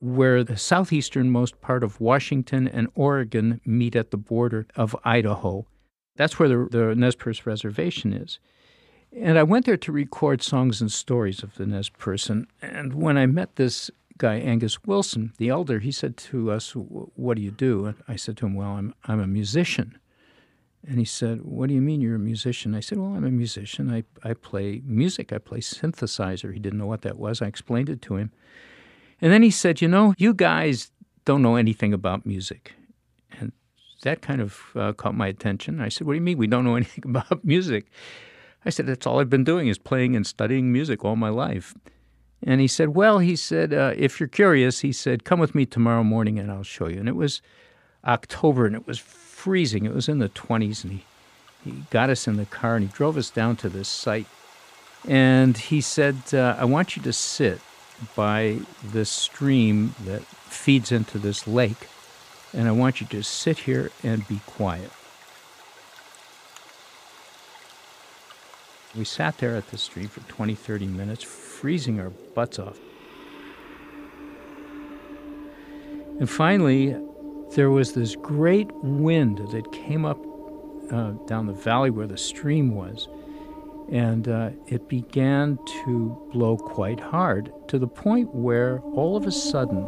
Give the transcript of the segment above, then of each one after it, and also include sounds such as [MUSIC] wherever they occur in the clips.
where the southeasternmost part of Washington and Oregon meet at the border of Idaho. That's where the, the Nez Perce Reservation is. And I went there to record songs and stories of the Nez Perce. And when I met this guy, Angus Wilson, the elder, he said to us, What do you do? And I said to him, Well, I'm, I'm a musician. And he said, What do you mean you're a musician? I said, Well, I'm a musician. I, I play music, I play synthesizer. He didn't know what that was. I explained it to him. And then he said, You know, you guys don't know anything about music. And that kind of uh, caught my attention. I said, What do you mean we don't know [LAUGHS] anything about music? I said, That's all I've been doing is playing and studying music all my life. And he said, Well, he said, uh, if you're curious, he said, come with me tomorrow morning and I'll show you. And it was October and it was freezing. It was in the 20s. And he, he got us in the car and he drove us down to this site. And he said, uh, I want you to sit by this stream that feeds into this lake. And I want you to sit here and be quiet. We sat there at the stream for 20, 30 minutes, freezing our butts off. And finally, there was this great wind that came up uh, down the valley where the stream was, and uh, it began to blow quite hard to the point where all of a sudden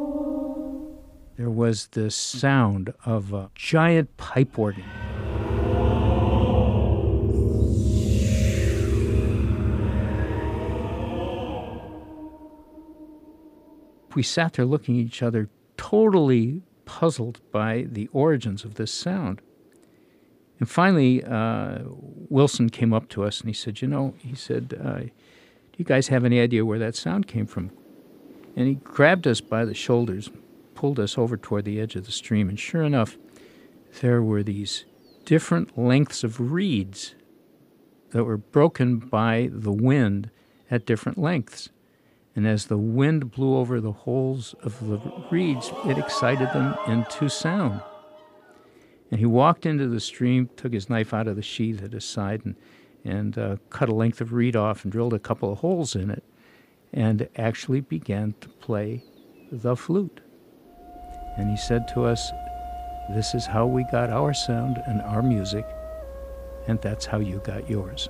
there was this sound of a giant pipe organ. we sat there looking at each other, totally puzzled by the origins of this sound. And finally, uh, Wilson came up to us and he said, You know, he said, uh, Do you guys have any idea where that sound came from? And he grabbed us by the shoulders, pulled us over toward the edge of the stream, and sure enough, there were these different lengths of reeds that were broken by the wind at different lengths and as the wind blew over the holes of the reeds, it excited them into sound. And he walked into the stream, took his knife out of the sheath at his side, and, and uh, cut a length of reed off and drilled a couple of holes in it, and actually began to play the flute. And he said to us, This is how we got our sound and our music, and that's how you got yours.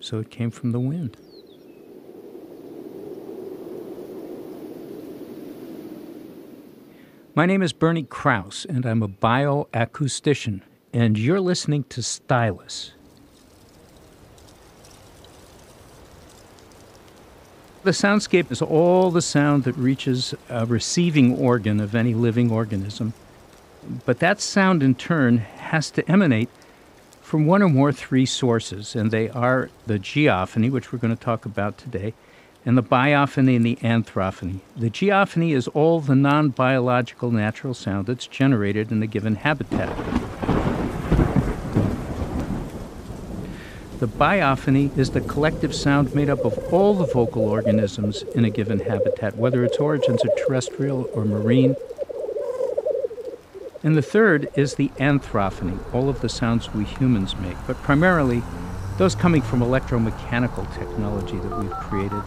So it came from the wind. My name is Bernie Krause, and I'm a bioacoustician, and you're listening to Stylus. The soundscape is all the sound that reaches a receiving organ of any living organism. But that sound, in turn, has to emanate from one or more three sources, and they are the geophony, which we're going to talk about today, and the biophony and the anthrophony. The geophony is all the non biological natural sound that's generated in a given habitat. The biophony is the collective sound made up of all the vocal organisms in a given habitat, whether its origins are terrestrial or marine. And the third is the anthrophony, all of the sounds we humans make, but primarily those coming from electromechanical technology that we've created.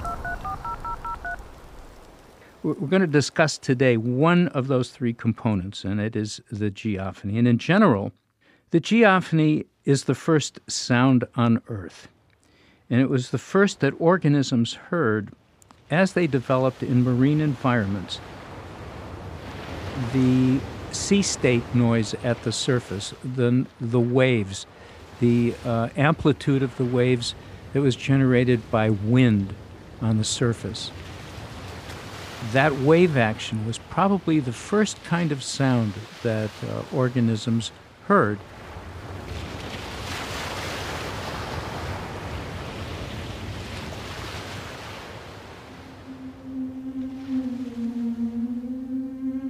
We're going to discuss today one of those three components, and it is the geophony. And in general, the geophony is the first sound on Earth. And it was the first that organisms heard as they developed in marine environments. The sea state noise at the surface, the, the waves, the uh, amplitude of the waves that was generated by wind on the surface that wave action was probably the first kind of sound that uh, organisms heard.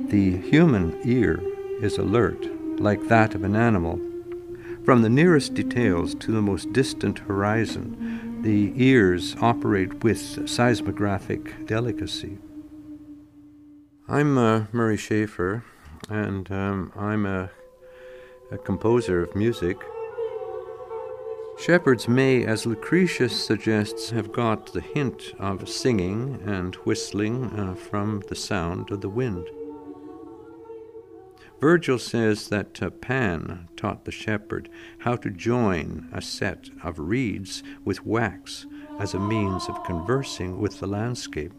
The human ear is alert, like that of an animal. From the nearest details to the most distant horizon, the ears operate with seismographic delicacy. I'm uh, Murray Schafer, and um, I'm a, a composer of music. Shepherds may, as Lucretius suggests, have got the hint of singing and whistling uh, from the sound of the wind. Virgil says that uh, Pan taught the shepherd how to join a set of reeds with wax as a means of conversing with the landscape.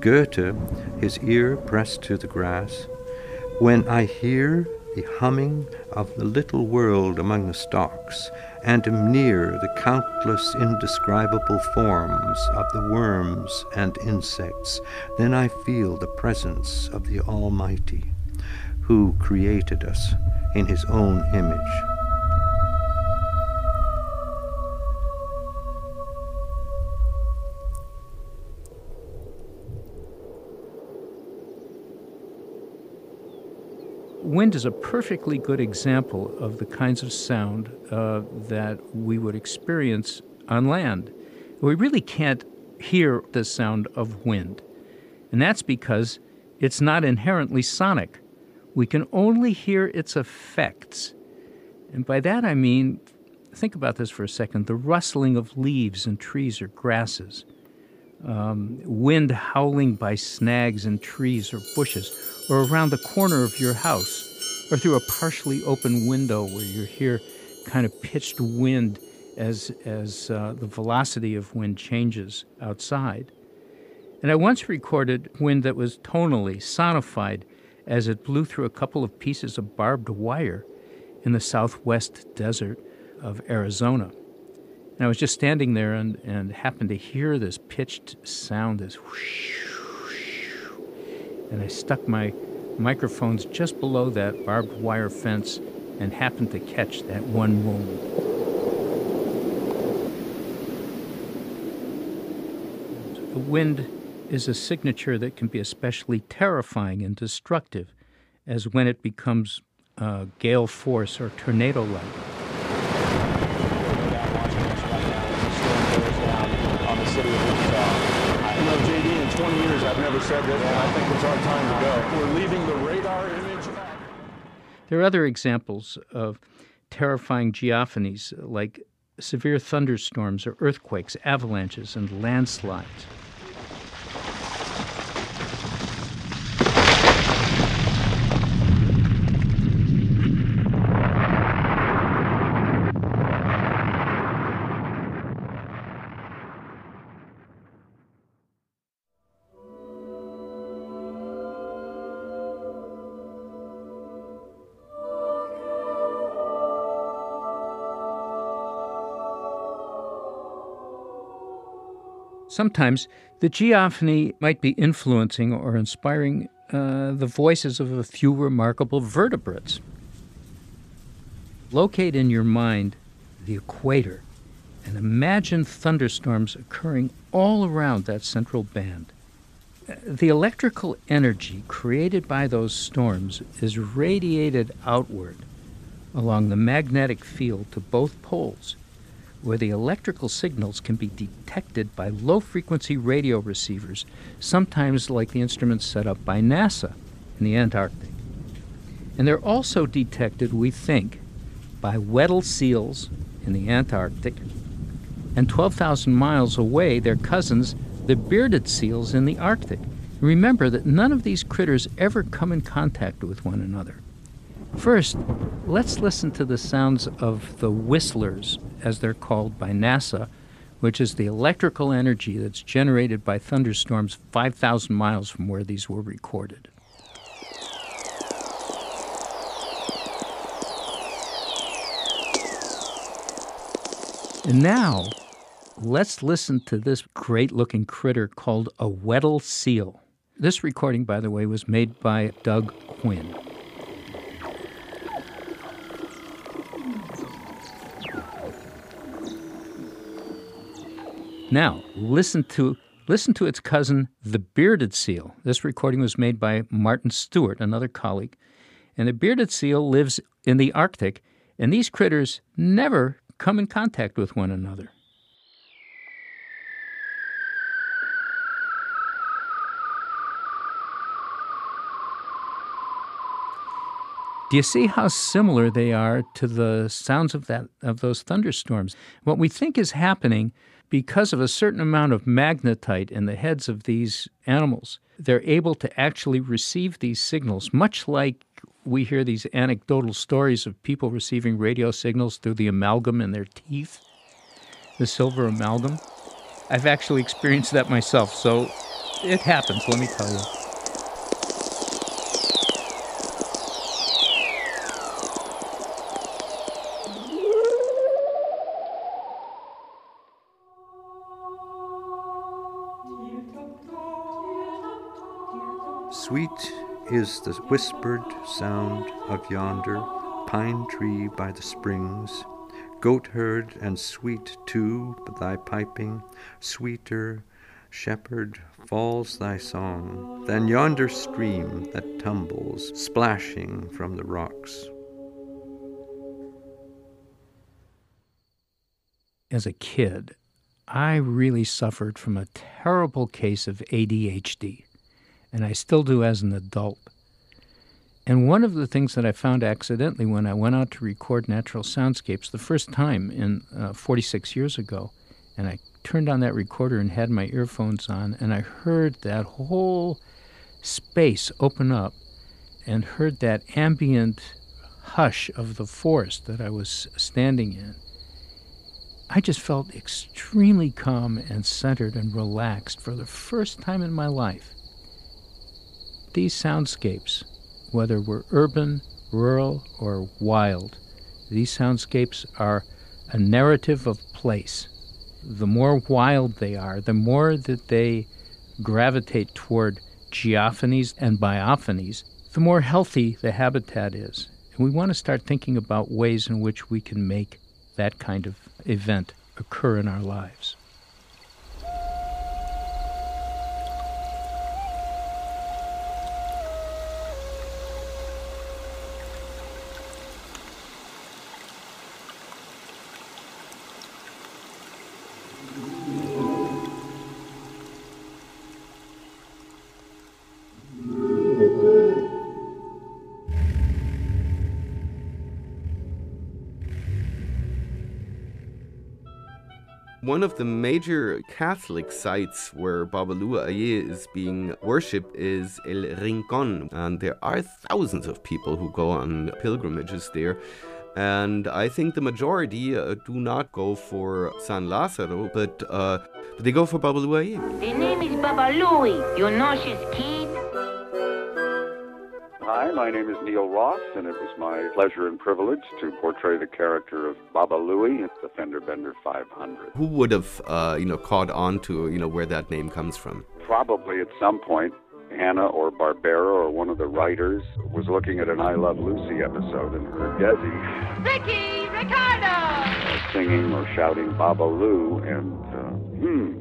Goethe, his ear pressed to the grass, when I hear the humming of the little world among the stalks, and am near the countless indescribable forms of the worms and insects, then I feel the presence of the Almighty, who created us in his own image. Wind is a perfectly good example of the kinds of sound uh, that we would experience on land. We really can't hear the sound of wind, and that's because it's not inherently sonic. We can only hear its effects. And by that I mean, think about this for a second the rustling of leaves and trees or grasses, um, wind howling by snags and trees or bushes or around the corner of your house, or through a partially open window where you hear kind of pitched wind as, as uh, the velocity of wind changes outside. And I once recorded wind that was tonally sonified as it blew through a couple of pieces of barbed wire in the southwest desert of Arizona. And I was just standing there and, and happened to hear this pitched sound, this whoosh, and I stuck my microphones just below that barbed wire fence and happened to catch that one moment. The wind is a signature that can be especially terrifying and destructive, as when it becomes uh, gale force or tornado like. Never said this, and I think it's our time to go. We're leaving the radar image. There are other examples of terrifying geophonies like severe thunderstorms or earthquakes, avalanches, and landslides. Sometimes the geophony might be influencing or inspiring uh, the voices of a few remarkable vertebrates. Locate in your mind the equator and imagine thunderstorms occurring all around that central band. The electrical energy created by those storms is radiated outward along the magnetic field to both poles where the electrical signals can be detected by low frequency radio receivers, sometimes like the instruments set up by NASA in the Antarctic. And they're also detected, we think, by Weddell seals in the Antarctic, and 12,000 miles away, their cousins, the bearded seals in the Arctic. Remember that none of these critters ever come in contact with one another. First, let's listen to the sounds of the whistlers as they're called by NASA, which is the electrical energy that's generated by thunderstorms 5,000 miles from where these were recorded. And now, let's listen to this great looking critter called a Weddell seal. This recording, by the way, was made by Doug Quinn. Now, listen to listen to its cousin, the bearded seal. This recording was made by Martin Stewart, another colleague. And the bearded seal lives in the Arctic, and these critters never come in contact with one another. Do you see how similar they are to the sounds of that of those thunderstorms? What we think is happening because of a certain amount of magnetite in the heads of these animals, they're able to actually receive these signals, much like we hear these anecdotal stories of people receiving radio signals through the amalgam in their teeth, the silver amalgam. I've actually experienced that myself, so it happens, let me tell you. Sweet is the whispered sound of yonder pine tree by the springs, goat herd, and sweet too thy piping, sweeter, shepherd, falls thy song than yonder stream that tumbles, splashing from the rocks. As a kid, I really suffered from a terrible case of ADHD and I still do as an adult. And one of the things that I found accidentally when I went out to record natural soundscapes the first time in uh, 46 years ago, and I turned on that recorder and had my earphones on, and I heard that whole space open up and heard that ambient hush of the forest that I was standing in. I just felt extremely calm and centered and relaxed for the first time in my life these soundscapes, whether we're urban, rural, or wild, these soundscapes are a narrative of place. The more wild they are, the more that they gravitate toward geophonies and biophonies, the more healthy the habitat is. And we want to start thinking about ways in which we can make that kind of event occur in our lives. One of the major Catholic sites where Babalua Aye is being worshipped is El Rincon, and there are thousands of people who go on pilgrimages there. And I think the majority uh, do not go for San Lazaro, but, uh, but they go for Babalua Aye. The name is Babalui. You know she's kid? Hi, my name is Neil Ross, and it was my pleasure and privilege to portray the character of Baba Looey at the Fender Bender 500. Who would have, uh, you know, caught on to, you know, where that name comes from? Probably at some point, Hanna or Barbera or one of the writers was looking at an I Love Lucy episode and heard Desi Ricky, Ricardo! singing or shouting Baba Lou, and uh, hmm,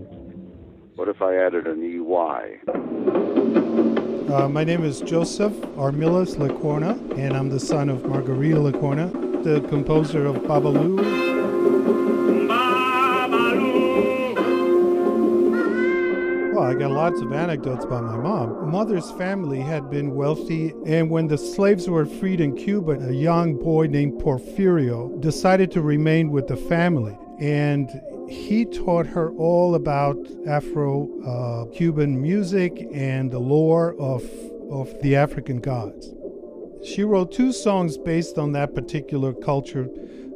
what if I added an EY? Uh, my name is Joseph Armilas Lecuona, and I'm the son of Margarita Lecuona, the composer of Babalu. Well, I got lots of anecdotes about my mom. Mother's family had been wealthy, and when the slaves were freed in Cuba, a young boy named Porfirio decided to remain with the family. And he taught her all about Afro uh, Cuban music and the lore of, of the African gods. She wrote two songs based on that particular culture,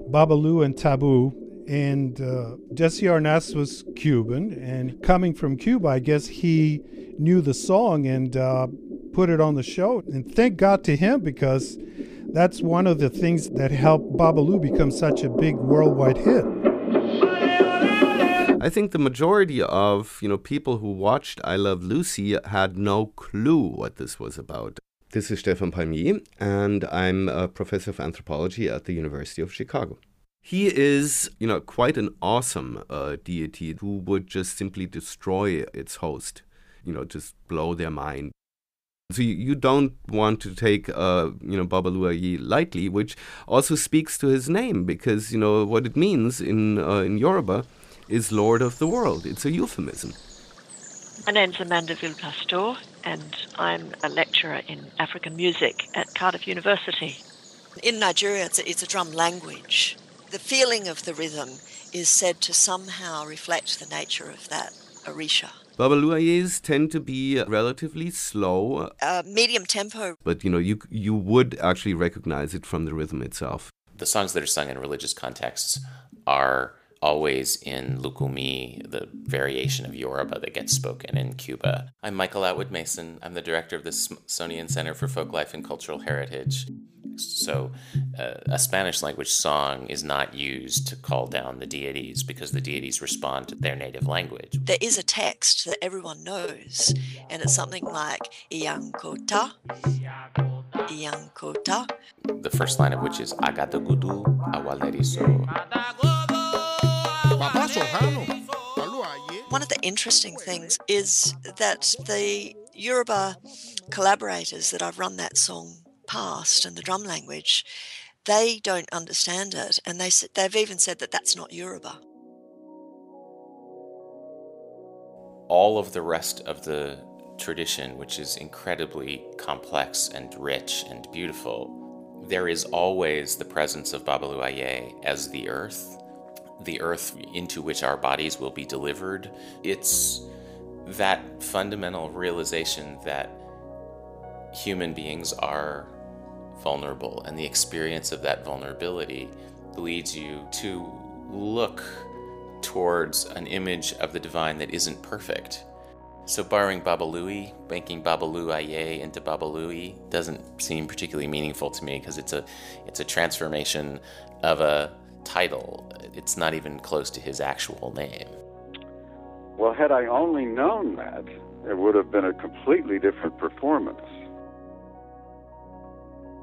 Babalu and Taboo. And uh, Desi Arnaz was Cuban, and coming from Cuba, I guess he knew the song and uh, put it on the show. And thank God to him because that's one of the things that helped Babalu become such a big worldwide hit. I think the majority of you know people who watched I Love Lucy had no clue what this was about. This is Stephan Palmié, and I'm a professor of anthropology at the University of Chicago. He is, you know, quite an awesome uh, deity who would just simply destroy its host, you know, just blow their mind. So you, don't want to take, uh, you know, Babalua lightly, which also speaks to his name because you know what it means in uh, in Yoruba is Lord of the World. It's a euphemism. My name's Amanda Villepastour, and I'm a lecturer in African music at Cardiff University. In Nigeria, it's a, it's a drum language. The feeling of the rhythm is said to somehow reflect the nature of that orisha. Babaluayes tend to be relatively slow, Uh, medium tempo. but you know you you would actually recognize it from the rhythm itself. The songs that are sung in religious contexts are always in Lukumi, the variation of Yoruba that gets spoken in Cuba. I'm Michael Atwood Mason. I'm the director of the Smithsonian Center for Folklife and Cultural Heritage. So, uh, a Spanish language song is not used to call down the deities because the deities respond to their native language. There is a text that everyone knows, and it's something like Iyankota, Iyankota. The first line of which is Agadagudu Awaleriso. One of the interesting things is that the Yoruba collaborators that I've run that song past and the drum language, they don't understand it, and they they've even said that that's not Yoruba. all of the rest of the tradition, which is incredibly complex and rich and beautiful, there is always the presence of Babaluaye as the earth, the earth into which our bodies will be delivered. It's that fundamental realization that human beings are vulnerable, and the experience of that vulnerability leads you to look towards an image of the divine that isn't perfect. So borrowing Babalui, banking Babaluaye into Babalui doesn't seem particularly meaningful to me because it's a it's a transformation of a title. It's not even close to his actual name. Well, had I only known that, it would have been a completely different performance.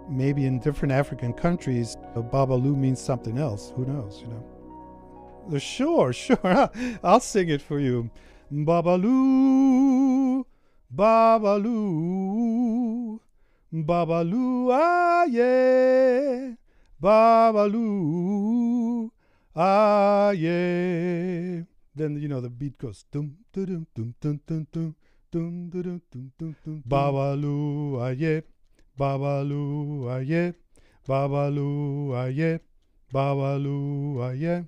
Maybe in different African countries, a Babalu means something else. Who knows, you know? Sure, [LAUGHS] sure. I'll sing it for you. Babalu, Babalu, Babalu, ah, yeah. Babalu, ah, yeah. Then, you know, the beat goes dum, dum, dum, dum, dum, dum, dum, dum, dum, dum, dum. Babalu, ah, yeah. Babalu, ah, yeah. Babalu, ah, yeah. Babalu, ah, yeah.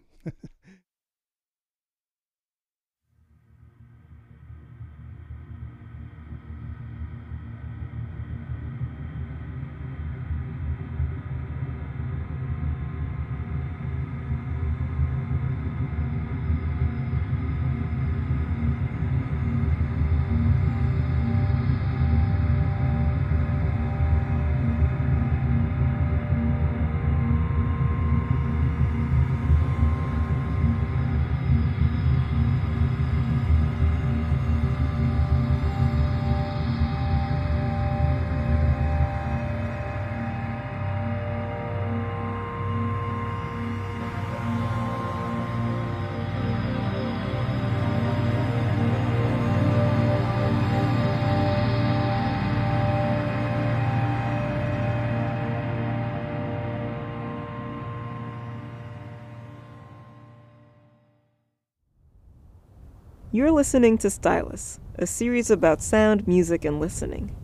You're listening to Stylus, a series about sound, music, and listening.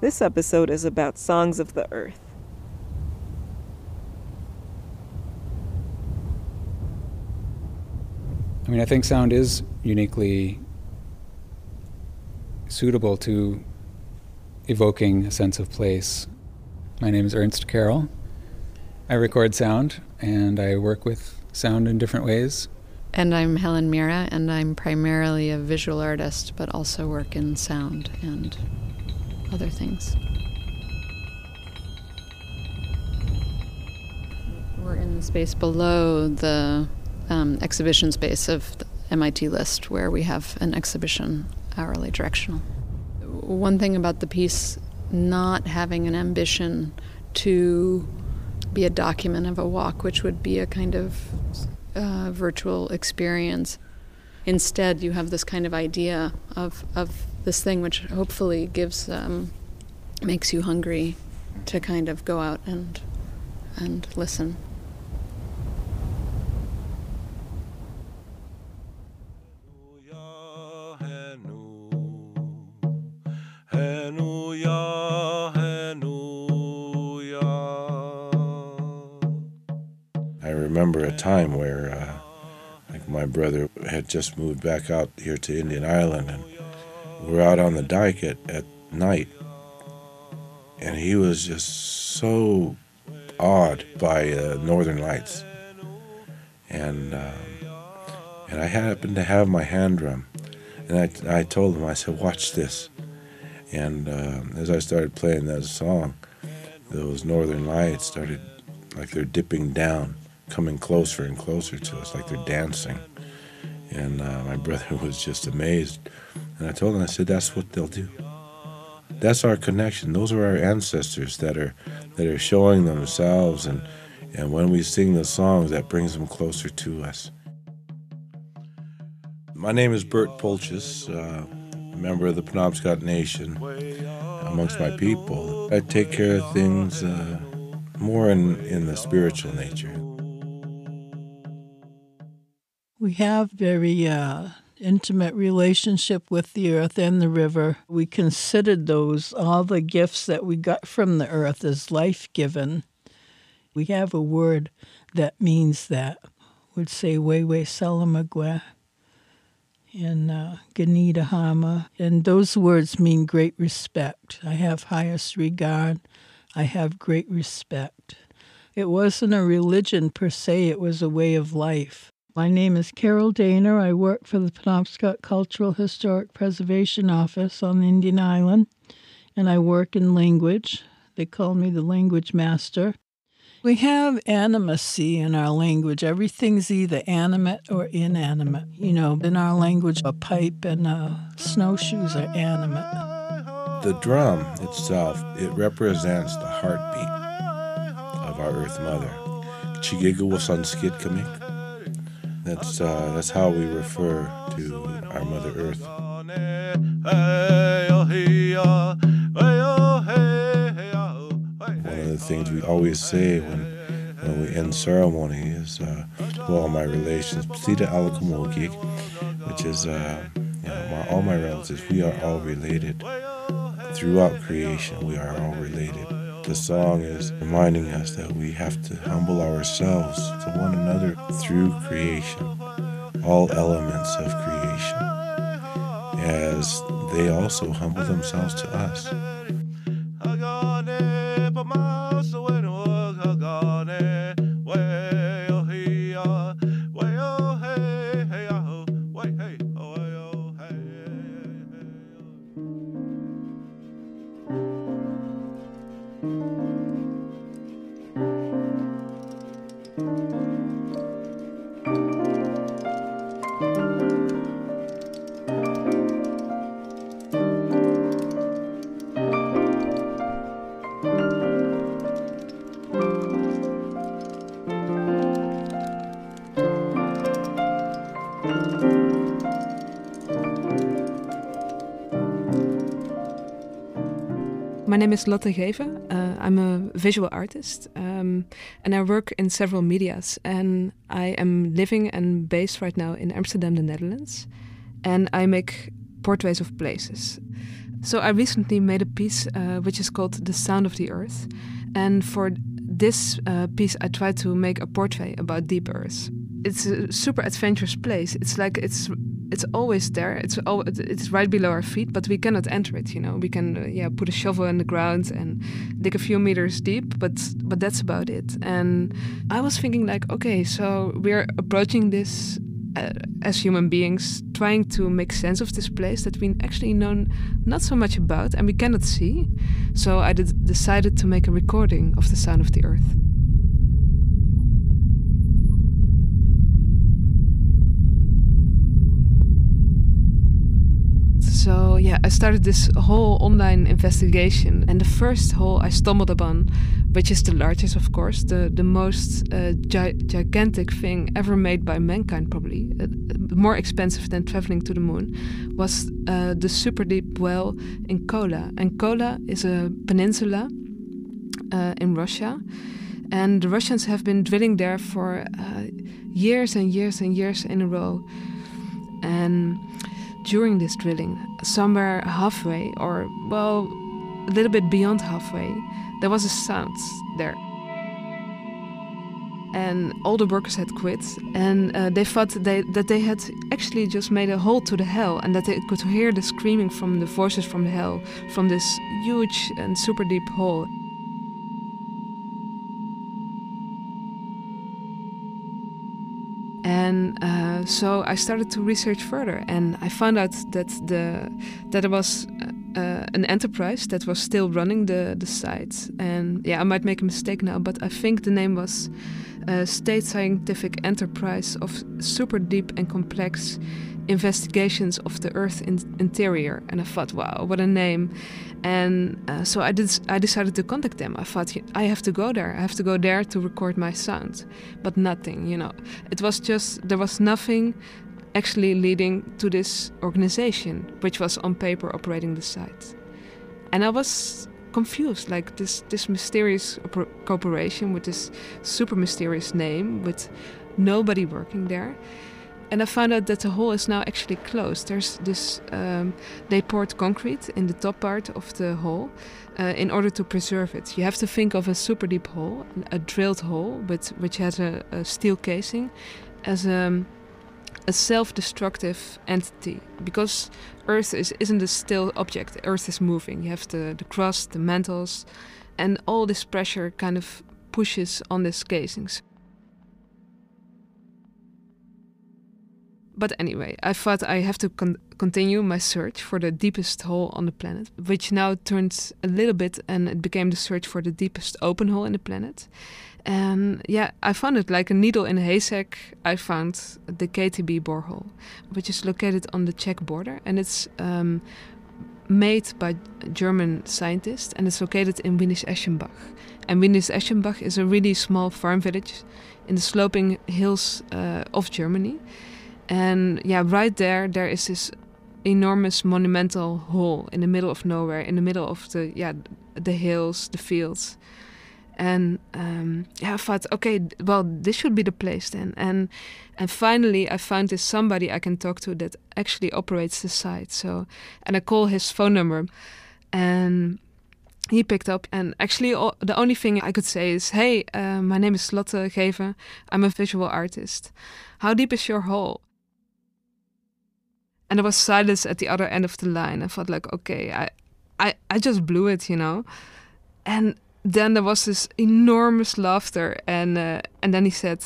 This episode is about songs of the earth. I mean, I think sound is uniquely suitable to evoking a sense of place. My name is Ernst Karel. I record sound and I work with sound in different ways. And I'm Helen Mirra, and I'm primarily a visual artist, but also work in sound and other things. We're in the space below the um, exhibition space of the MIT list, where we have an exhibition hourly directional. One thing about the piece not having an ambition to be a document of a walk, which would be a kind of uh, virtual experience. Instead, you have this kind of idea of, of this thing which hopefully gives um, makes you hungry to kind of go out and and listen. Remember a time where, uh, like, my brother had just moved back out here to Indian Island, and we were out on the dike at, at night, and he was just so awed by uh, Northern Lights, and um, and I happened to have my hand drum, and I I told him I said watch this, and um, as I started playing that song, those Northern Lights started like they're dipping down, coming closer and closer to us, like they're dancing, and uh, my brother [LAUGHS] was just amazed, and I told him I said that's what they'll do that's our connection. Those are our ancestors that are that are showing themselves, and and when we sing the songs, that brings them closer to us. My name is Bert Pulchis, uh, member of the Penobscot Nation. Amongst my people, I take care of things uh, more in, in the spiritual nature. We have very uh, intimate relationship with the earth and the river. We considered those, all the gifts that we got from the earth, as life given. We have a word that means that. Would say Wewe Salamagwe in uh, Ganita Hama. And those words mean great respect. I have highest regard. I have great respect. It wasn't a religion per se, it was a way of life. My name is Carol Dana. I work for the Penobscot Cultural Historic Preservation Office on Indian Island, and I work in language. They call me the language master. We have animacy in our language. Everything's either animate or inanimate. You know, in our language, a pipe and uh, snowshoes are animate. The drum itself, it represents the heartbeat of our Earth Mother. That's uh, that's how we refer to our Mother Earth. One of the things we always say when when we end ceremony is uh, to all my relations, Psita Alakamogik, which is uh, you know, my, all my relatives. We are all related throughout creation. We are all related. The song is reminding us that we have to humble ourselves to one another through creation, all elements of creation, as they also humble themselves to us. Name is Lotte Geven. Uh, I'm a visual artist um, and I work in several medias. And I am living and based right now in Amsterdam, the Netherlands. And I make portraits of places. So I recently made a piece uh, which is called The Sound of the Earth. And for this uh, piece, I tried to make a portrait about deep earth. It's a super adventurous place. It's like it's it's always there. It's all, it's right below our feet, but we cannot enter it. You know, we can uh, yeah put a shovel in the ground and dig a few meters deep, but but that's about it. And I was thinking like, okay, so we're approaching this uh, as human beings, trying to make sense of this place that we actually know not so much about and we cannot see. So I decided to make a recording of the sound of the earth. So yeah, I started this whole online investigation, and the first hole I stumbled upon, which is the largest, of course, the the most uh, gi gigantic thing ever made by mankind, probably uh, more expensive than traveling to the moon, was uh, the super deep well in Kola. And Kola is a peninsula uh, in Russia, and the Russians have been drilling there for uh, years and years and years in a row, and during this drilling, somewhere halfway, or well, a little bit beyond halfway, there was a sound there. and all the workers had quit and uh, they thought they, that they had actually just made a hole to the hell and that they could hear the screaming from the voices from the hell from this huge and super deep hole and uh, so I started to research further, and I found out that the that there was uh, an enterprise that was still running the the site. And yeah, I might make a mistake now, but I think the name was uh, State Scientific Enterprise of Super Deep and Complex Investigations of the Earth in Interior. And I thought, wow, what a name! And uh, so I did. I decided to contact them. I thought I have to go there. I have to go there to record my sound. But nothing, you know. It was just there was nothing actually leading to this organization, which was on paper operating the site. And I was confused, like this this mysterious corporation with this super mysterious name, with nobody working there and I found out that the hole is now actually closed. There's this, um, they poured concrete in the top part of the hole uh, in order to preserve it. You have to think of a super deep hole, a drilled hole, with, which has a, a steel casing, as a, a self-destructive entity because Earth is, isn't a still object. Earth is moving. You have the, the crust, the mantles, and all this pressure kind of pushes on these casings. But anyway, I thought I have to con continue my search for the deepest hole on the planet, which now turned a little bit and it became the search for the deepest open hole in the planet. And yeah, I found it like a needle in a haystack. I found the KTB borehole, which is located on the Czech border, and it's um, made by German scientists, and it's located in Windischeschenbach. And Windischeschenbach is a really small farm village in the sloping hills uh, of Germany. And yeah, right there, there is this enormous monumental hole in the middle of nowhere, in the middle of the yeah the hills, the fields. And um, yeah, I thought, okay, well, this should be the place then. And and finally, I found this somebody I can talk to that actually operates the site. So, and I call his phone number, and he picked up. And actually, all, the only thing I could say is, "Hey, uh, my name is Lotte Geven. I'm a visual artist. How deep is your hole?" And there was silence at the other end of the line. I felt like, okay, I, I, I just blew it, you know. And then there was this enormous laughter, and uh, and then he said,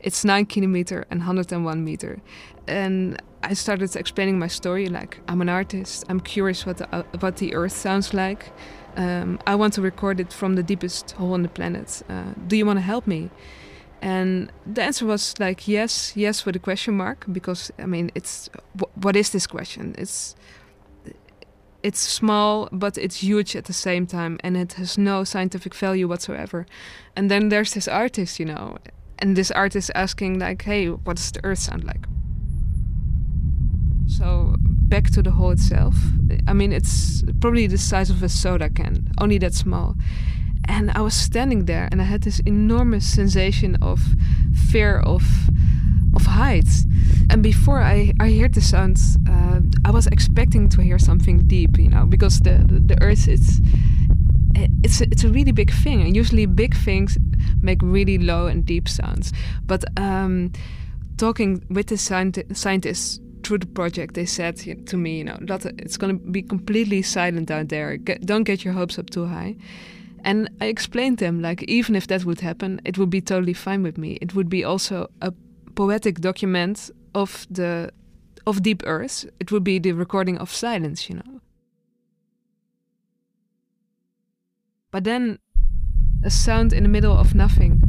"It's nine kilometer and 101 meter," and I started explaining my story. Like, I'm an artist. I'm curious what the uh, what the Earth sounds like. Um, I want to record it from the deepest hole on the planet. Uh, do you want to help me? And the answer was like yes, yes with a question mark because I mean it's what is this question? It's it's small but it's huge at the same time and it has no scientific value whatsoever. And then there's this artist, you know, and this artist asking like, "Hey, what does the Earth sound like?" So back to the hole itself. I mean, it's probably the size of a soda can, only that small and I was standing there and I had this enormous sensation of fear of of heights. And before I, I heard the sounds, uh, I was expecting to hear something deep, you know, because the, the, the earth is it's a, it's a really big thing. And usually big things make really low and deep sounds. But um, talking with the scienti- scientists through the project, they said to me, you know, it's going to be completely silent out there. Get, don't get your hopes up too high. And I explained to them, like, even if that would happen, it would be totally fine with me. It would be also a poetic document of the of deep earth. It would be the recording of silence, you know. But then a sound in the middle of nothing.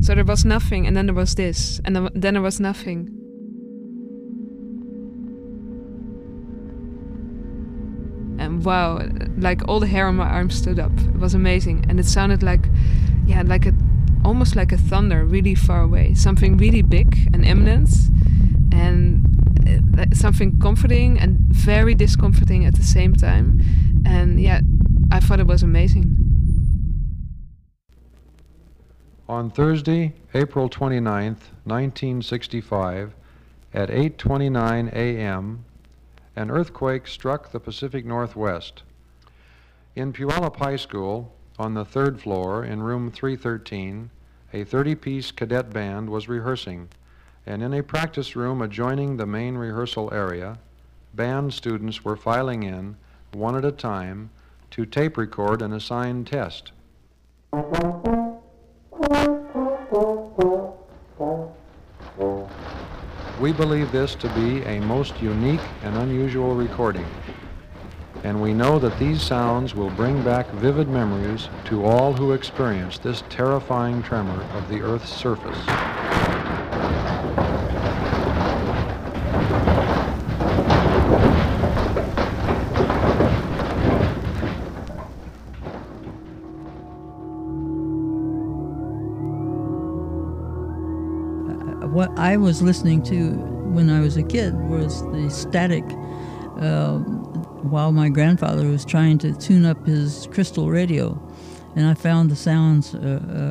So there was nothing, and then there was this, and then there was nothing. Wow, like all the hair on my arm stood up. It was amazing, and it sounded like, yeah, like a almost like a thunder, really far away, something really big and imminent, and uh, something comforting and very discomforting at the same time. And yeah, I thought it was amazing. On Thursday, April 29th, 1965, at 8:29 a.m., an earthquake struck the Pacific Northwest. In Puyallup High School, on the third floor in room 313, a 30 piece cadet band was rehearsing, and in a practice room adjoining the main rehearsal area, band students were filing in, one at a time, to tape record an assigned test. We believe this to be a most unique and unusual recording, and we know that these sounds will bring back vivid memories to all who experience this terrifying tremor of the Earth's surface. I was listening to when I was a kid was the static uh, while my grandfather was trying to tune up his crystal radio. And I found the sounds uh,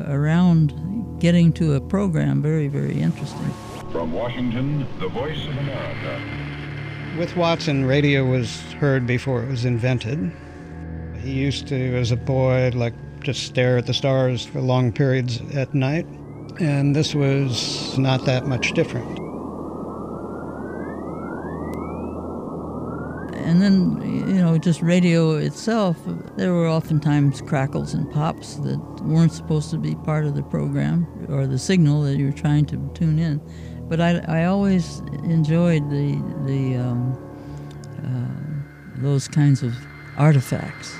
uh, around getting to a program very, very interesting. From Washington, the voice of America. With Watson, radio was heard before it was invented. He used to, as a boy, like just stare at the stars for long periods at night and this was not that much different. And then, you know, just radio itself, there were oftentimes crackles and pops that weren't supposed to be part of the program or the signal that you were trying to tune in. But I, I always enjoyed the, the, um, uh, those kinds of artifacts.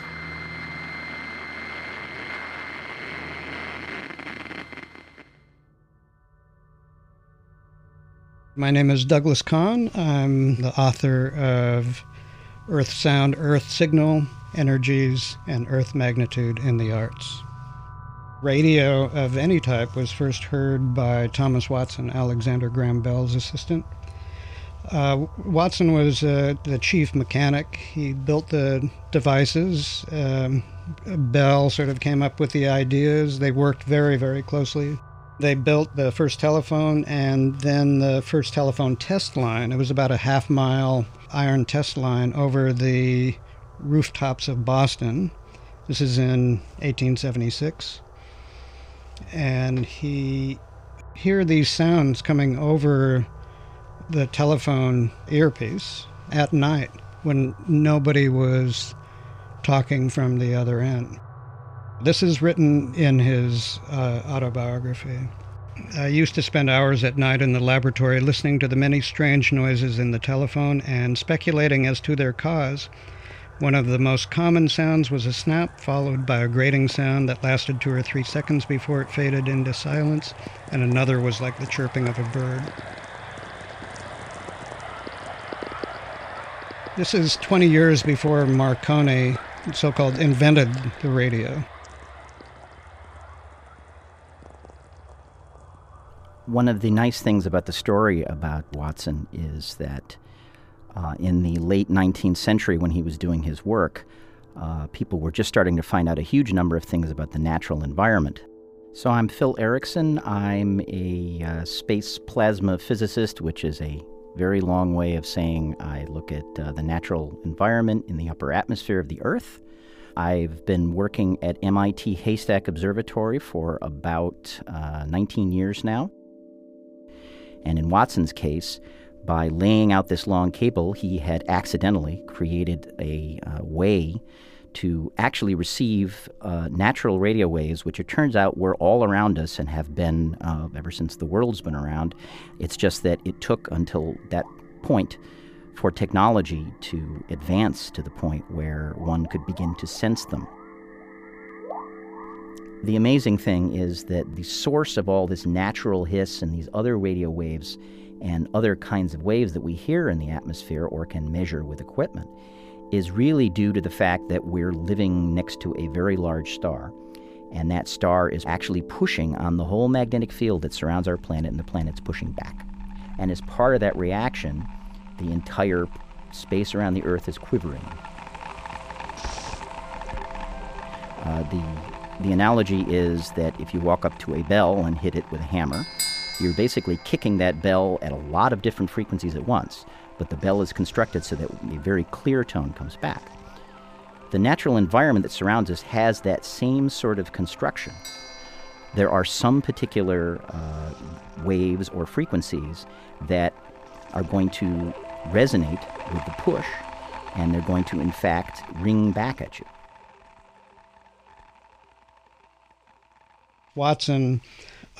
My name is Douglas Kahn. I'm the author of Earth Sound, Earth Signal, Energies, and Earth Magnitude in the Arts. Radio of any type was first heard by Thomas Watson, Alexander Graham Bell's assistant. Uh, Watson was uh, the chief mechanic. He built the devices. Um, Bell sort of came up with the ideas. They worked very, very closely. They built the first telephone and then the first telephone test line. It was about a half mile iron test line over the rooftops of Boston. This is in 1876. And he hear these sounds coming over the telephone earpiece at night when nobody was talking from the other end. This is written in his uh, autobiography. I used to spend hours at night in the laboratory listening to the many strange noises in the telephone and speculating as to their cause. One of the most common sounds was a snap, followed by a grating sound that lasted two or three seconds before it faded into silence, and another was like the chirping of a bird. This is 20 years before Marconi so called invented the radio. One of the nice things about the story about Watson is that uh, in the late 19th century, when he was doing his work, uh, people were just starting to find out a huge number of things about the natural environment. So I'm Phil Erickson. I'm a uh, space plasma physicist, which is a very long way of saying I look at uh, the natural environment in the upper atmosphere of the Earth. I've been working at MIT Haystack Observatory for about uh, 19 years now. And in Watson's case, by laying out this long cable, he had accidentally created a uh, way to actually receive uh, natural radio waves, which it turns out were all around us and have been uh, ever since the world's been around. It's just that it took until that point for technology to advance to the point where one could begin to sense them. The amazing thing is that the source of all this natural hiss and these other radio waves and other kinds of waves that we hear in the atmosphere or can measure with equipment is really due to the fact that we're living next to a very large star. And that star is actually pushing on the whole magnetic field that surrounds our planet, and the planet's pushing back. And as part of that reaction, the entire space around the Earth is quivering. Uh, the the analogy is that if you walk up to a bell and hit it with a hammer, you're basically kicking that bell at a lot of different frequencies at once, but the bell is constructed so that a very clear tone comes back. The natural environment that surrounds us has that same sort of construction. There are some particular uh, waves or frequencies that are going to resonate with the push, and they're going to, in fact, ring back at you. Watson,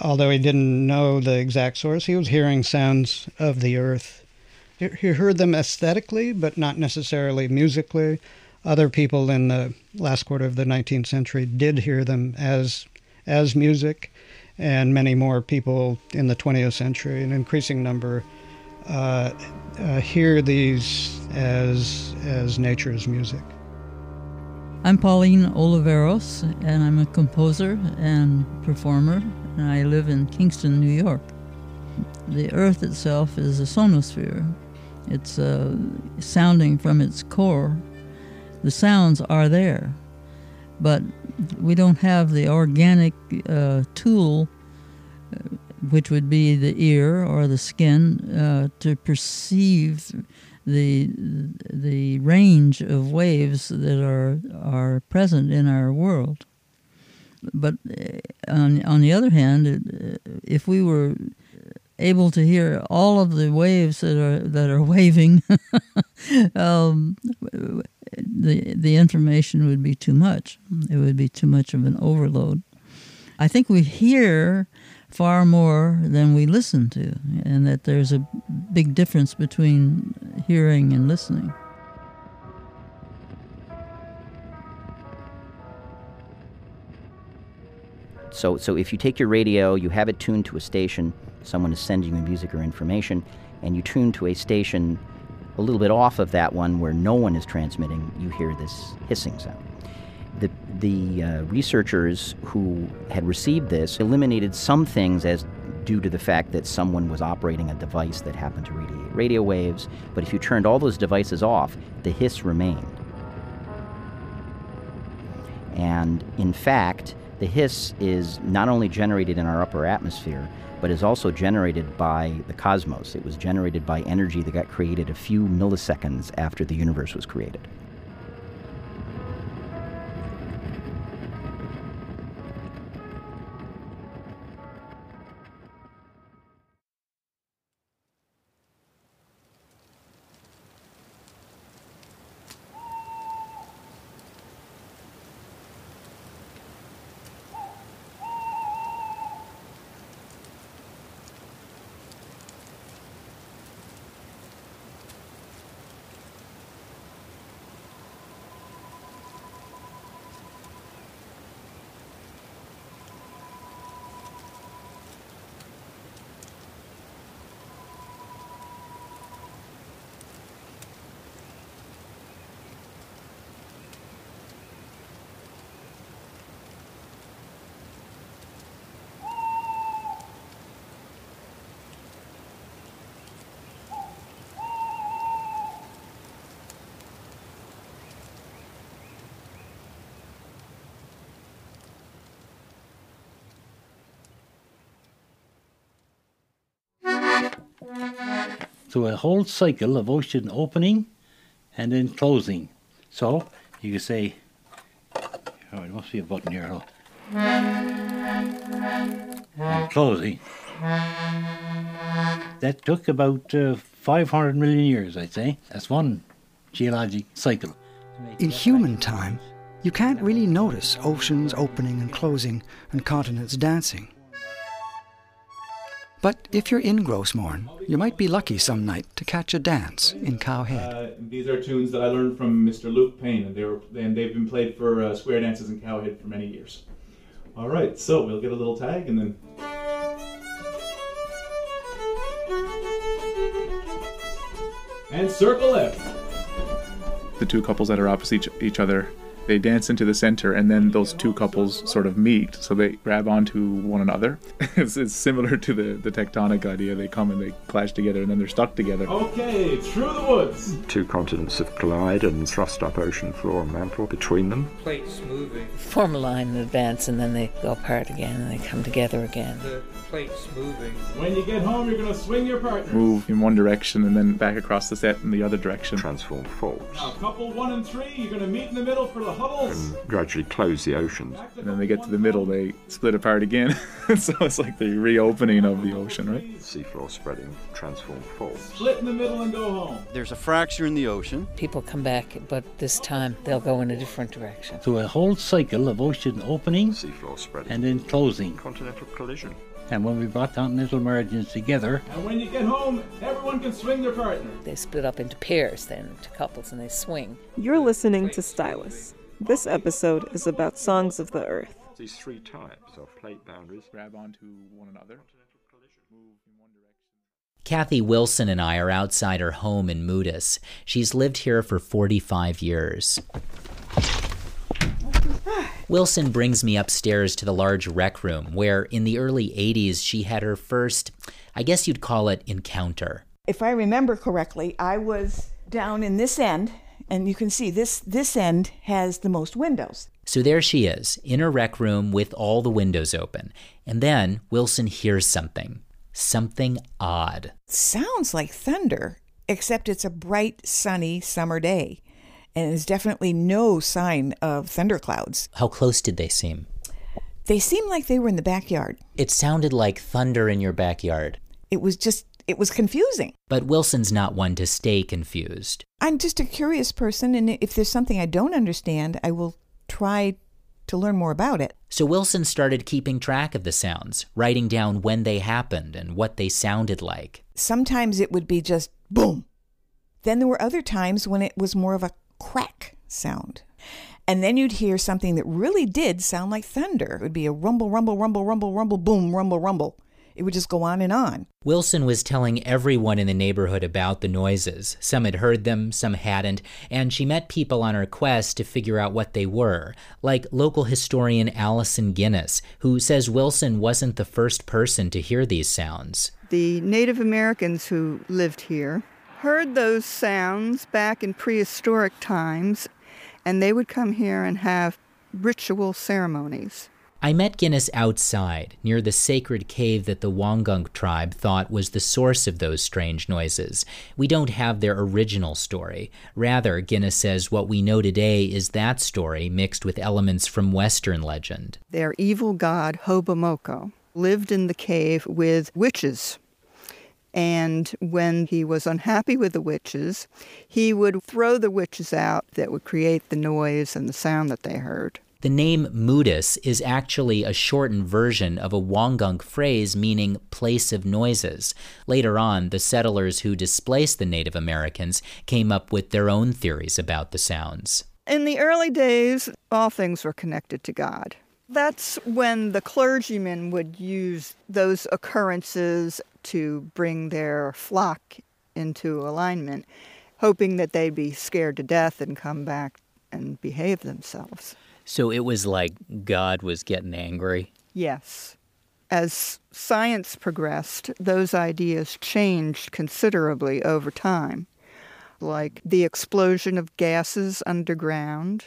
although he didn't know the exact source, he was hearing sounds of the earth. He heard them aesthetically, but not necessarily musically. Other people in the last quarter of the 19th century did hear them as as music, and many more people in the 20th century, an increasing number, uh, uh, hear these as as nature's music. I'm Pauline Oliveros, and I'm a composer and performer, and I live in Kingston, New York. The Earth itself is a sonosphere. It's uh, sounding from its core. The sounds are there, but we don't have the organic uh, tool, uh, which would be the ear or the skin, uh, to perceive the the range of waves that are are present in our world. But uh, on on the other hand, uh, if we were able to hear all of the waves that are that are [LAUGHS] waving, um, the the information would be too much. It would be too much of an overload. I think we hear far more than we listen to, and that there's a big difference between hearing and listening. So, so if you take your radio, you have it tuned to a station, someone is sending you music or information, and you tune to a station a little bit off of that one where no one is transmitting, you hear this hissing sound. The, the uh, researchers who had received this eliminated some things as due to the fact that someone was operating a device that happened to radiate radio waves, but if you turned all those devices off, the hiss remained. And in fact, the hiss is not only generated in our upper atmosphere, but is also generated by the cosmos. It was generated by energy that got created a few milliseconds after the universe was created. So a whole cycle of ocean opening and then closing. So you can say, oh, there must be a button here. Oh. And closing. That took about uh, 500 million years, I'd say. That's one geologic cycle. In human time, you can't really notice oceans opening and closing and continents dancing. But if you're in Gros Morne, you might be lucky some night to catch a dance in Cow Head. Uh, these are tunes that I learned from Mr. Luke Payne, and they were and they've been played for uh, square dances in Cow Head for many years. All right, so we'll get a little tag and then. And circle left. The two couples that are opposite each, each other They dance into the center, and then those two couples sort of meet. So they grab onto one another. [LAUGHS] it's, it's similar to the, the tectonic idea. They come and they clash together, and then they're stuck together. Okay, through the woods. Two continents have collided and thrust up ocean floor and mantle between them. Plates moving. Form a line in advance, and then they go apart again, and they come together again. The plates moving. When you get home, you're gonna swing your partner. Move in one direction and then back across the set in the other direction. Transform faults. Now, couple one and three, you're gonna meet in the middle for the huddles. And gradually close the oceans. And then they get to the middle, they split apart again. [LAUGHS] so it's like the reopening of the ocean, right? Seafloor spreading, transform faults. Split in the middle and go home. There's a fracture in the ocean. People come back, but this time they'll go in a different direction. So a whole cycle of ocean opening Seafloor spreading. and then closing. Continental collision. And when we brought continental margins together, And when you get home, everyone can swing their partner. They split up into pairs, then into couples, and they swing. You're listening to Stylus. This episode is about songs of the earth. These three types of plate boundaries grab onto one another. Kathy Wilson and I are outside her home in Moodus. She's lived here for 45 years. Wilson brings me upstairs to the large rec room where, in the early 80s, she had her first, I guess you'd call it, encounter. If I remember correctly, I was down in this end, and you can see this this end has the most windows. So there she is, in her rec room with all the windows open. And then Wilson hears something. Something odd. Sounds like thunder, except it's a bright, sunny summer day, and there's definitely no sign of thunderclouds. How close did they seem? They seemed like they were in the backyard. It sounded like thunder in your backyard. It was just it was confusing. But Wilson's not one to stay confused. I'm just a curious person, and if there's something I don't understand, I will try to learn more about it. So Wilson started keeping track of the sounds, writing down when they happened and what they sounded like. Sometimes it would be just boom. Then there were other times when it was more of a crack sound. And then you'd hear something that really did sound like thunder. It would be a rumble, rumble, rumble, rumble, rumble, boom, rumble, rumble. It would just go on and on. Wilson was telling everyone in the neighborhood about the noises. Some had heard them, some hadn't, and she met people on her quest to figure out what they were, like local historian Allison Guinness, who says Wilson wasn't the first person to hear these sounds. The Native Americans who lived here heard those sounds back in prehistoric times, and they would come here and have ritual ceremonies. I met Guinness outside, near the sacred cave that the Wangunk tribe thought was the source of those strange noises. We don't have their original story. Rather, Guinness says what we know today is that story mixed with elements from Western legend. Their evil god, Hobomoko, lived in the cave with witches. And when he was unhappy with the witches, he would throw the witches out that would create the noise and the sound that they heard. The name Moodus is actually a shortened version of a Wangunk phrase meaning place of noises. Later on, the settlers who displaced the Native Americans came up with their own theories about the sounds. In the early days, all things were connected to God. That's when the clergymen would use those occurrences to bring their flock into alignment, hoping that they'd be scared to death and come back and behave themselves. So it was like God was getting angry. Yes. As science progressed, those ideas changed considerably over time, like the explosion of gases underground,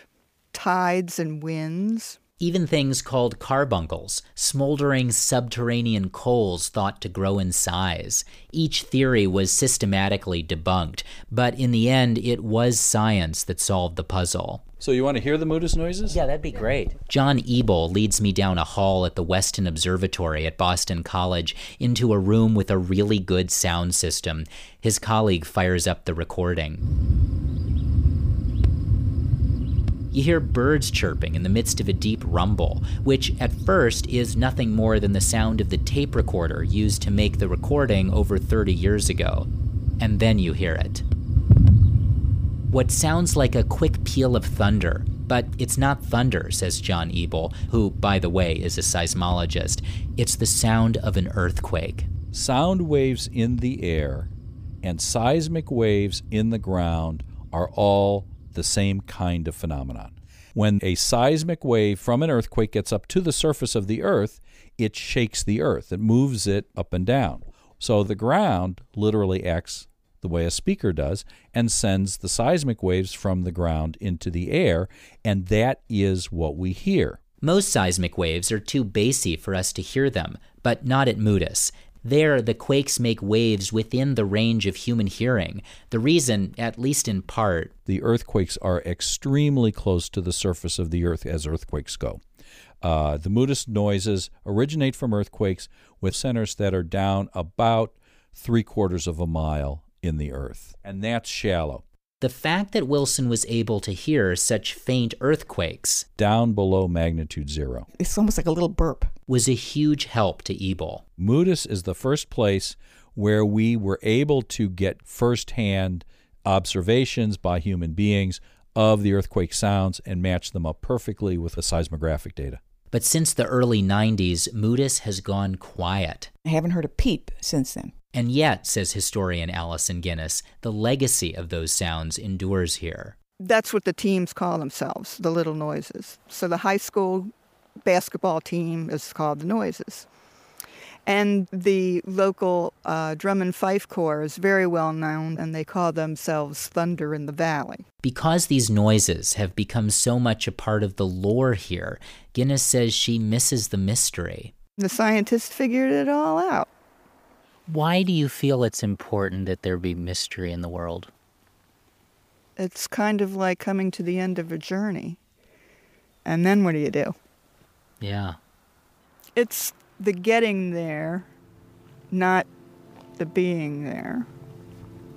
tides and winds. Even things called carbuncles, smoldering subterranean coals thought to grow in size. Each theory was systematically debunked, but in the end, it was science that solved the puzzle. So you want to hear the Moodus noises? Yeah, that'd be great. John Ebel leads me down a hall at the Weston Observatory at Boston College into a room with a really good sound system. His colleague fires up the recording. You hear birds chirping in the midst of a deep rumble, which at first is nothing more than the sound of the tape recorder used to make the recording over 30 years ago. And then you hear it what sounds like a quick peal of thunder, but it's not thunder, says John Ebel, who, by the way, is a seismologist. It's the sound of an earthquake. Sound waves in the air and seismic waves in the ground are all the same kind of phenomenon. When a seismic wave from an earthquake gets up to the surface of the earth, it shakes the earth, it moves it up and down. So the ground literally acts the way a speaker does and sends the seismic waves from the ground into the air, and that is what we hear. Most seismic waves are too bassy for us to hear them, but not at Moodus. There, the quakes make waves within the range of human hearing. The reason, at least in part, the earthquakes are extremely close to the surface of the earth as earthquakes go. Uh, the Moodus noises originate from earthquakes with centers that are down about three quarters of a mile in the earth, and that's shallow. The fact that Wilson was able to hear such faint earthquakes down below magnitude zero, it's almost like a little burp, was a huge help to Ebel. Moodus is the first place where we were able to get firsthand observations by human beings of the earthquake sounds and match them up perfectly with the seismographic data. But since the early 90s, Moodus has gone quiet. I haven't heard a peep since then. And yet, says historian Alison Guinness, the legacy of those sounds endures here. That's what the teams call themselves, the Little Noises. So the high school basketball team is called the Noises. And the local uh, drum and fife corps is very well known, and they call themselves Thunder in the Valley. Because these noises have become so much a part of the lore here, Guinness says she misses the mystery. The scientists figured it all out. Why do you feel it's important that there be mystery in the world? It's kind of like coming to the end of a journey. And then what do you do? Yeah. It's the getting there, not the being there.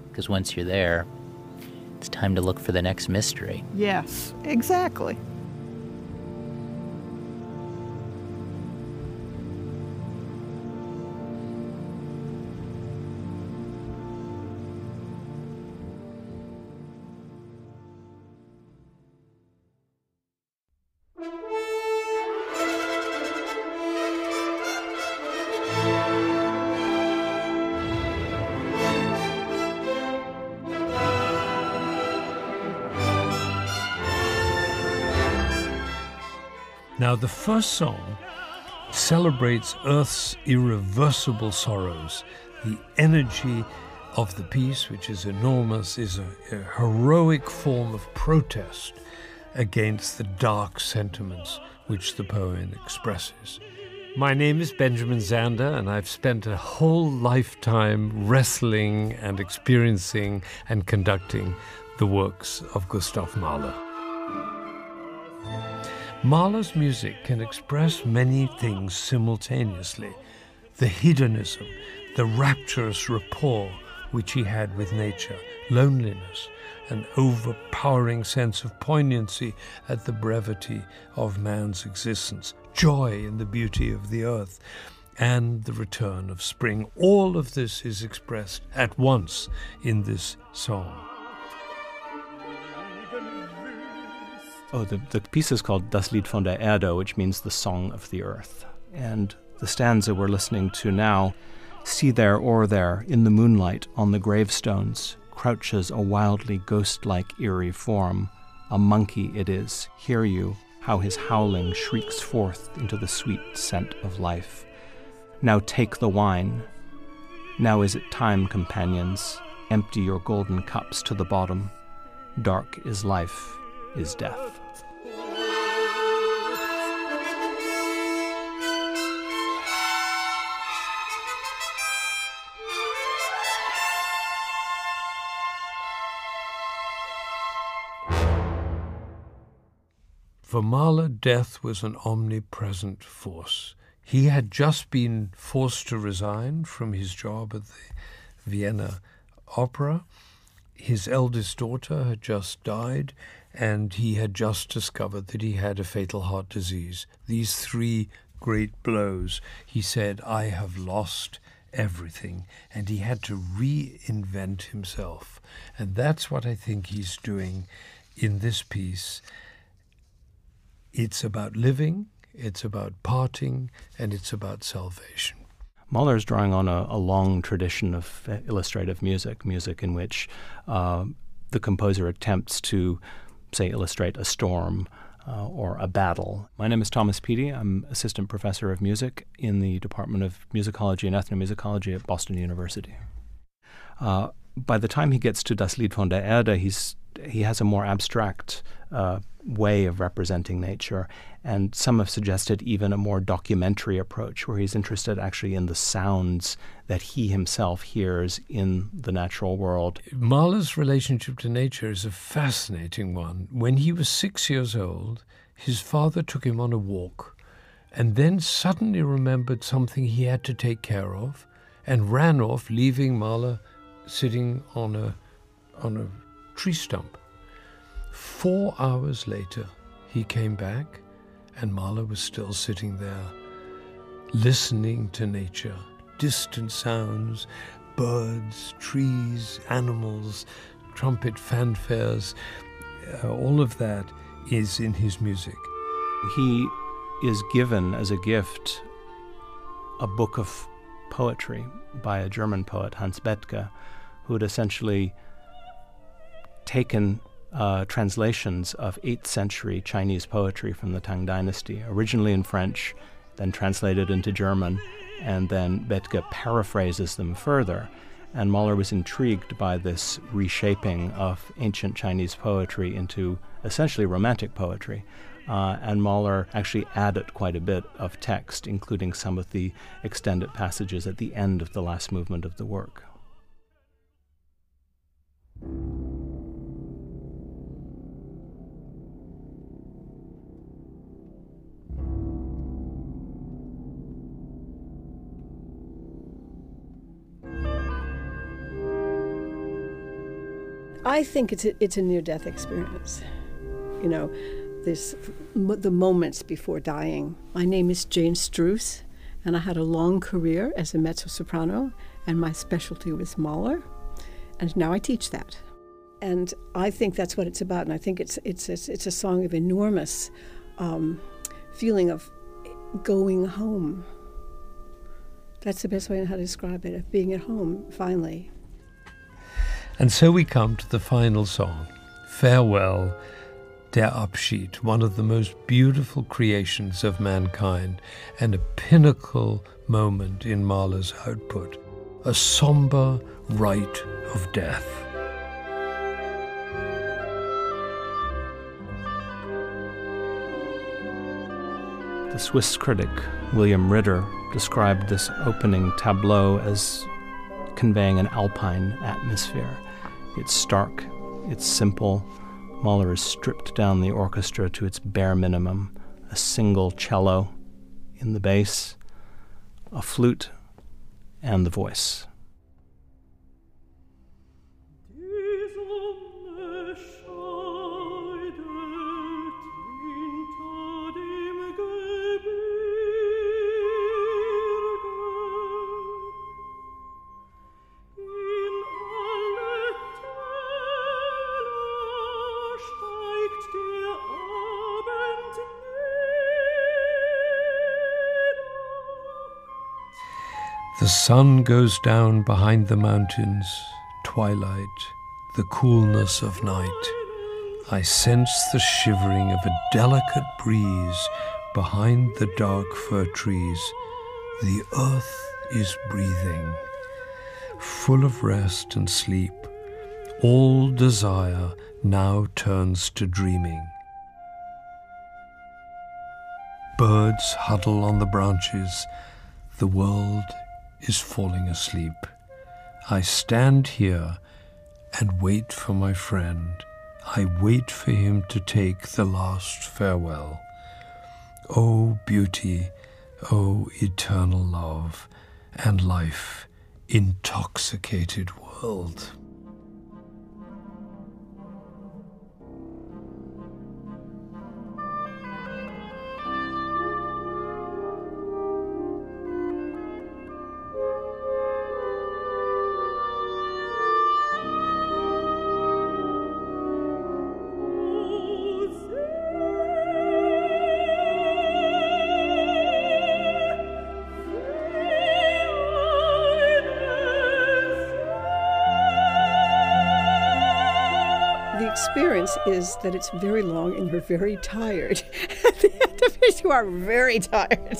Because once you're there, it's time to look for the next mystery. Yes, exactly. Now, the first song celebrates Earth's irreversible sorrows. The energy of the piece, which is enormous, is a, a heroic form of protest against the dark sentiments which the poem expresses. My name is Benjamin Zander, and I've spent a whole lifetime wrestling and experiencing and conducting the works of Gustav Mahler. Mahler's music can express many things simultaneously the hedonism, the rapturous rapport which he had with nature, loneliness, an overpowering sense of poignancy at the brevity of man's existence, joy in the beauty of the earth, and the return of spring. All of this is expressed at once in this song. Oh, the, the piece is called Das Lied von der Erde, which means the song of the earth. And the stanza we're listening to now See there o'er there, in the moonlight, on the gravestones, crouches a wildly ghost like eerie form. A monkey it is. Hear you, how his howling shrieks forth into the sweet scent of life. Now take the wine. Now is it time, companions. Empty your golden cups to the bottom. Dark is life, is death. For Mahler, death was an omnipresent force. He had just been forced to resign from his job at the Vienna Opera. His eldest daughter had just died, and he had just discovered that he had a fatal heart disease. These three great blows, he said, I have lost everything, and he had to reinvent himself. And that's what I think he's doing in this piece. It's about living, it's about parting, and it's about salvation. Mahler is drawing on a, a, long tradition of illustrative music, music in which uh, the composer attempts to, say, illustrate a storm, uh, or a battle. My name is Thomas Peattie. I'm assistant professor of music in the Department of Musicology and Ethnomusicology at Boston University. Uh, by the time he gets to Das Lied von der Erde, he's he has a more abstract uh, way of representing nature, and some have suggested even a more documentary approach, where he's interested actually in the sounds that he himself hears in the natural world. Mahler's relationship to nature is a fascinating one. When he was six years old, his father took him on a walk, and then suddenly remembered something he had to take care of, and ran off, leaving Mahler sitting on a on a tree stump. Four hours later, he came back, and Mahler was still sitting there, listening to nature, distant sounds, birds, trees, animals, trumpet fanfares. Uh, all of that is in his music. He is given as a gift a book of poetry by a German poet, Hans Bethge, who had essentially taken uh, translations of 8th century Chinese poetry from the Tang Dynasty, originally in French, then translated into German, and then Bethge paraphrases them further. And Mahler was intrigued by this reshaping of ancient Chinese poetry into essentially romantic poetry. Uh, and Mahler actually added quite a bit of text, including some of the extended passages at the end of the last movement of the work. I think it's a, it's a near death experience. You know, this the moments before dying. My name is Jane Struss, and I had a long career as a mezzo soprano, and my specialty was Mahler, and now I teach that. And I think that's what it's about, and I think it's it's it's, it's a song of enormous um, feeling of going home. That's the best way I know how to describe it, of being at home finally. And so we come to the final song, Farewell, Der Abschied, one of the most beautiful creations of mankind and a pinnacle moment in Mahler's output, a somber rite of death. The Swiss critic William Ritter described this opening tableau as conveying an alpine atmosphere. It's stark, it's simple. Mahler has stripped down the orchestra to its bare minimum a single cello in the bass, a flute, and the voice. The sun goes down behind the mountains, twilight, the coolness of night. I sense the shivering of a delicate breeze behind the dark fir trees. The earth is breathing, full of rest and sleep. All desire now turns to dreaming. Birds huddle on the branches. The world is falling asleep. I stand here and wait for my friend. I wait for him to take the last farewell. O oh, beauty, O oh, eternal love and life, intoxicated world. Experience is that it's very long and you're very tired. [LAUGHS] You are very tired.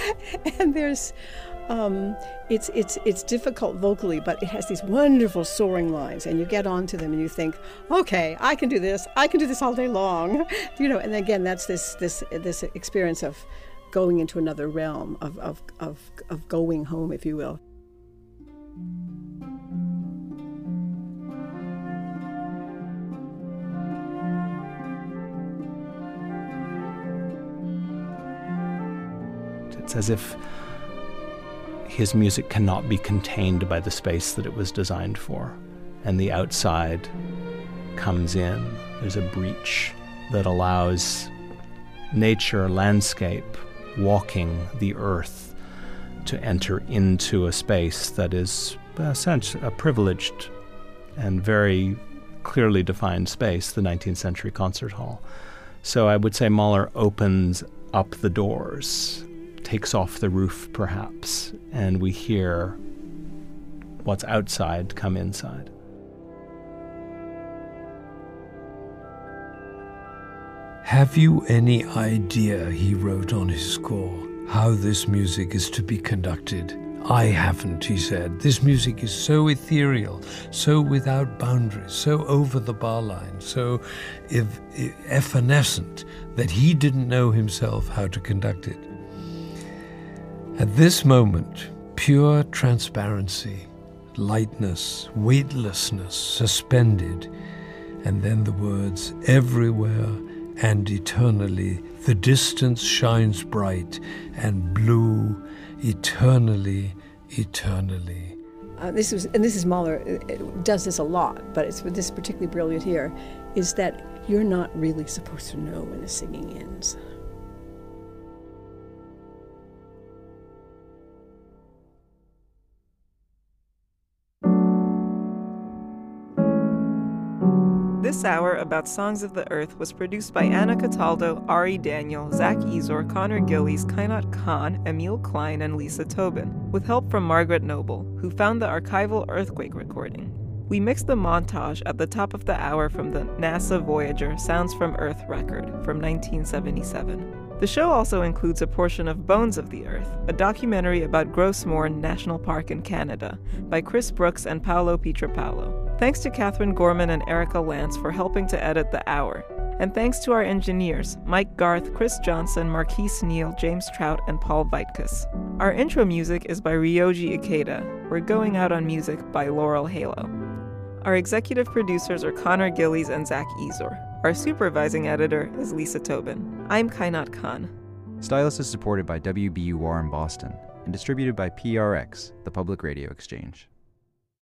[LAUGHS] and there's, um, it's, it's, it's difficult vocally, but it has these wonderful soaring lines, and you get onto them and you think, okay, I can do this. I can do this all day long. [LAUGHS] You know, and again, that's this, this, this experience of going into another realm, of, of, of, of going home, if you will. As if his music cannot be contained by the space that it was designed for, and the outside comes in. There's a breach that allows nature, landscape, walking the earth to enter into a space that is essentially a privileged and very clearly defined space, the 19th century concert hall. So I would say Mahler opens up the doors takes off the roof, perhaps, and we hear what's outside come inside. Have you any idea, he wrote on his score, how this music is to be conducted? I haven't, he said. This music is so ethereal, so without boundaries, so over the bar line, so ev- evanescent that he didn't know himself how to conduct it. At this moment, pure transparency, lightness, weightlessness suspended, and then the words, everywhere and eternally, the distance shines bright and blue, eternally, eternally. Uh, this was, and this is Mahler it does this a lot, but it's this particularly brilliant here, is that you're not really supposed to know when the singing ends. This hour about Songs of the Earth was produced by Anna Cataldo, Ari Daniel, Zack Ezor, Conor Gillies, Qainat Khan, Emil Klein, and Lisa Tobin, with help from Margaret Noble, who found the archival earthquake recording. We mixed the montage at the top of the hour from the NASA Voyager Sounds from Earth record from 1977. The show also includes a portion of Bones of the Earth, a documentary about Gros Morne National Park in Canada by Chris Brooks and Paolo Pietropaolo. Thanks to Catherine Gorman and Erica Lance for helping to edit the hour. And thanks to our engineers, Mike Garth, Chris Johnson, Marquise Neal, James Trout, and Paul Vaitkus. Our intro music is by Ryoji Ikeda. We're Going Out on Music by Laurel Halo. Our executive producers are Conor Gillies and Zack Ezor. Our supervising editor is Lisa Tobin. I'm Qainat Khan. Stylus is supported by WBUR in Boston and distributed by PRX, the Public Radio Exchange.